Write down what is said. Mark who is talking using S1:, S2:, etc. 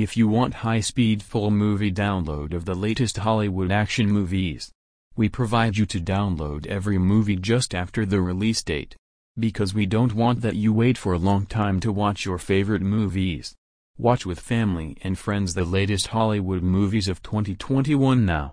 S1: If you want high-speed full movie download of the latest Hollywood action movies, we provide you to download every movie just after the release date. Because we don't want that you wait for a long time to watch your favorite movies. Watch with family and friends the latest Hollywood movies of 2021 now.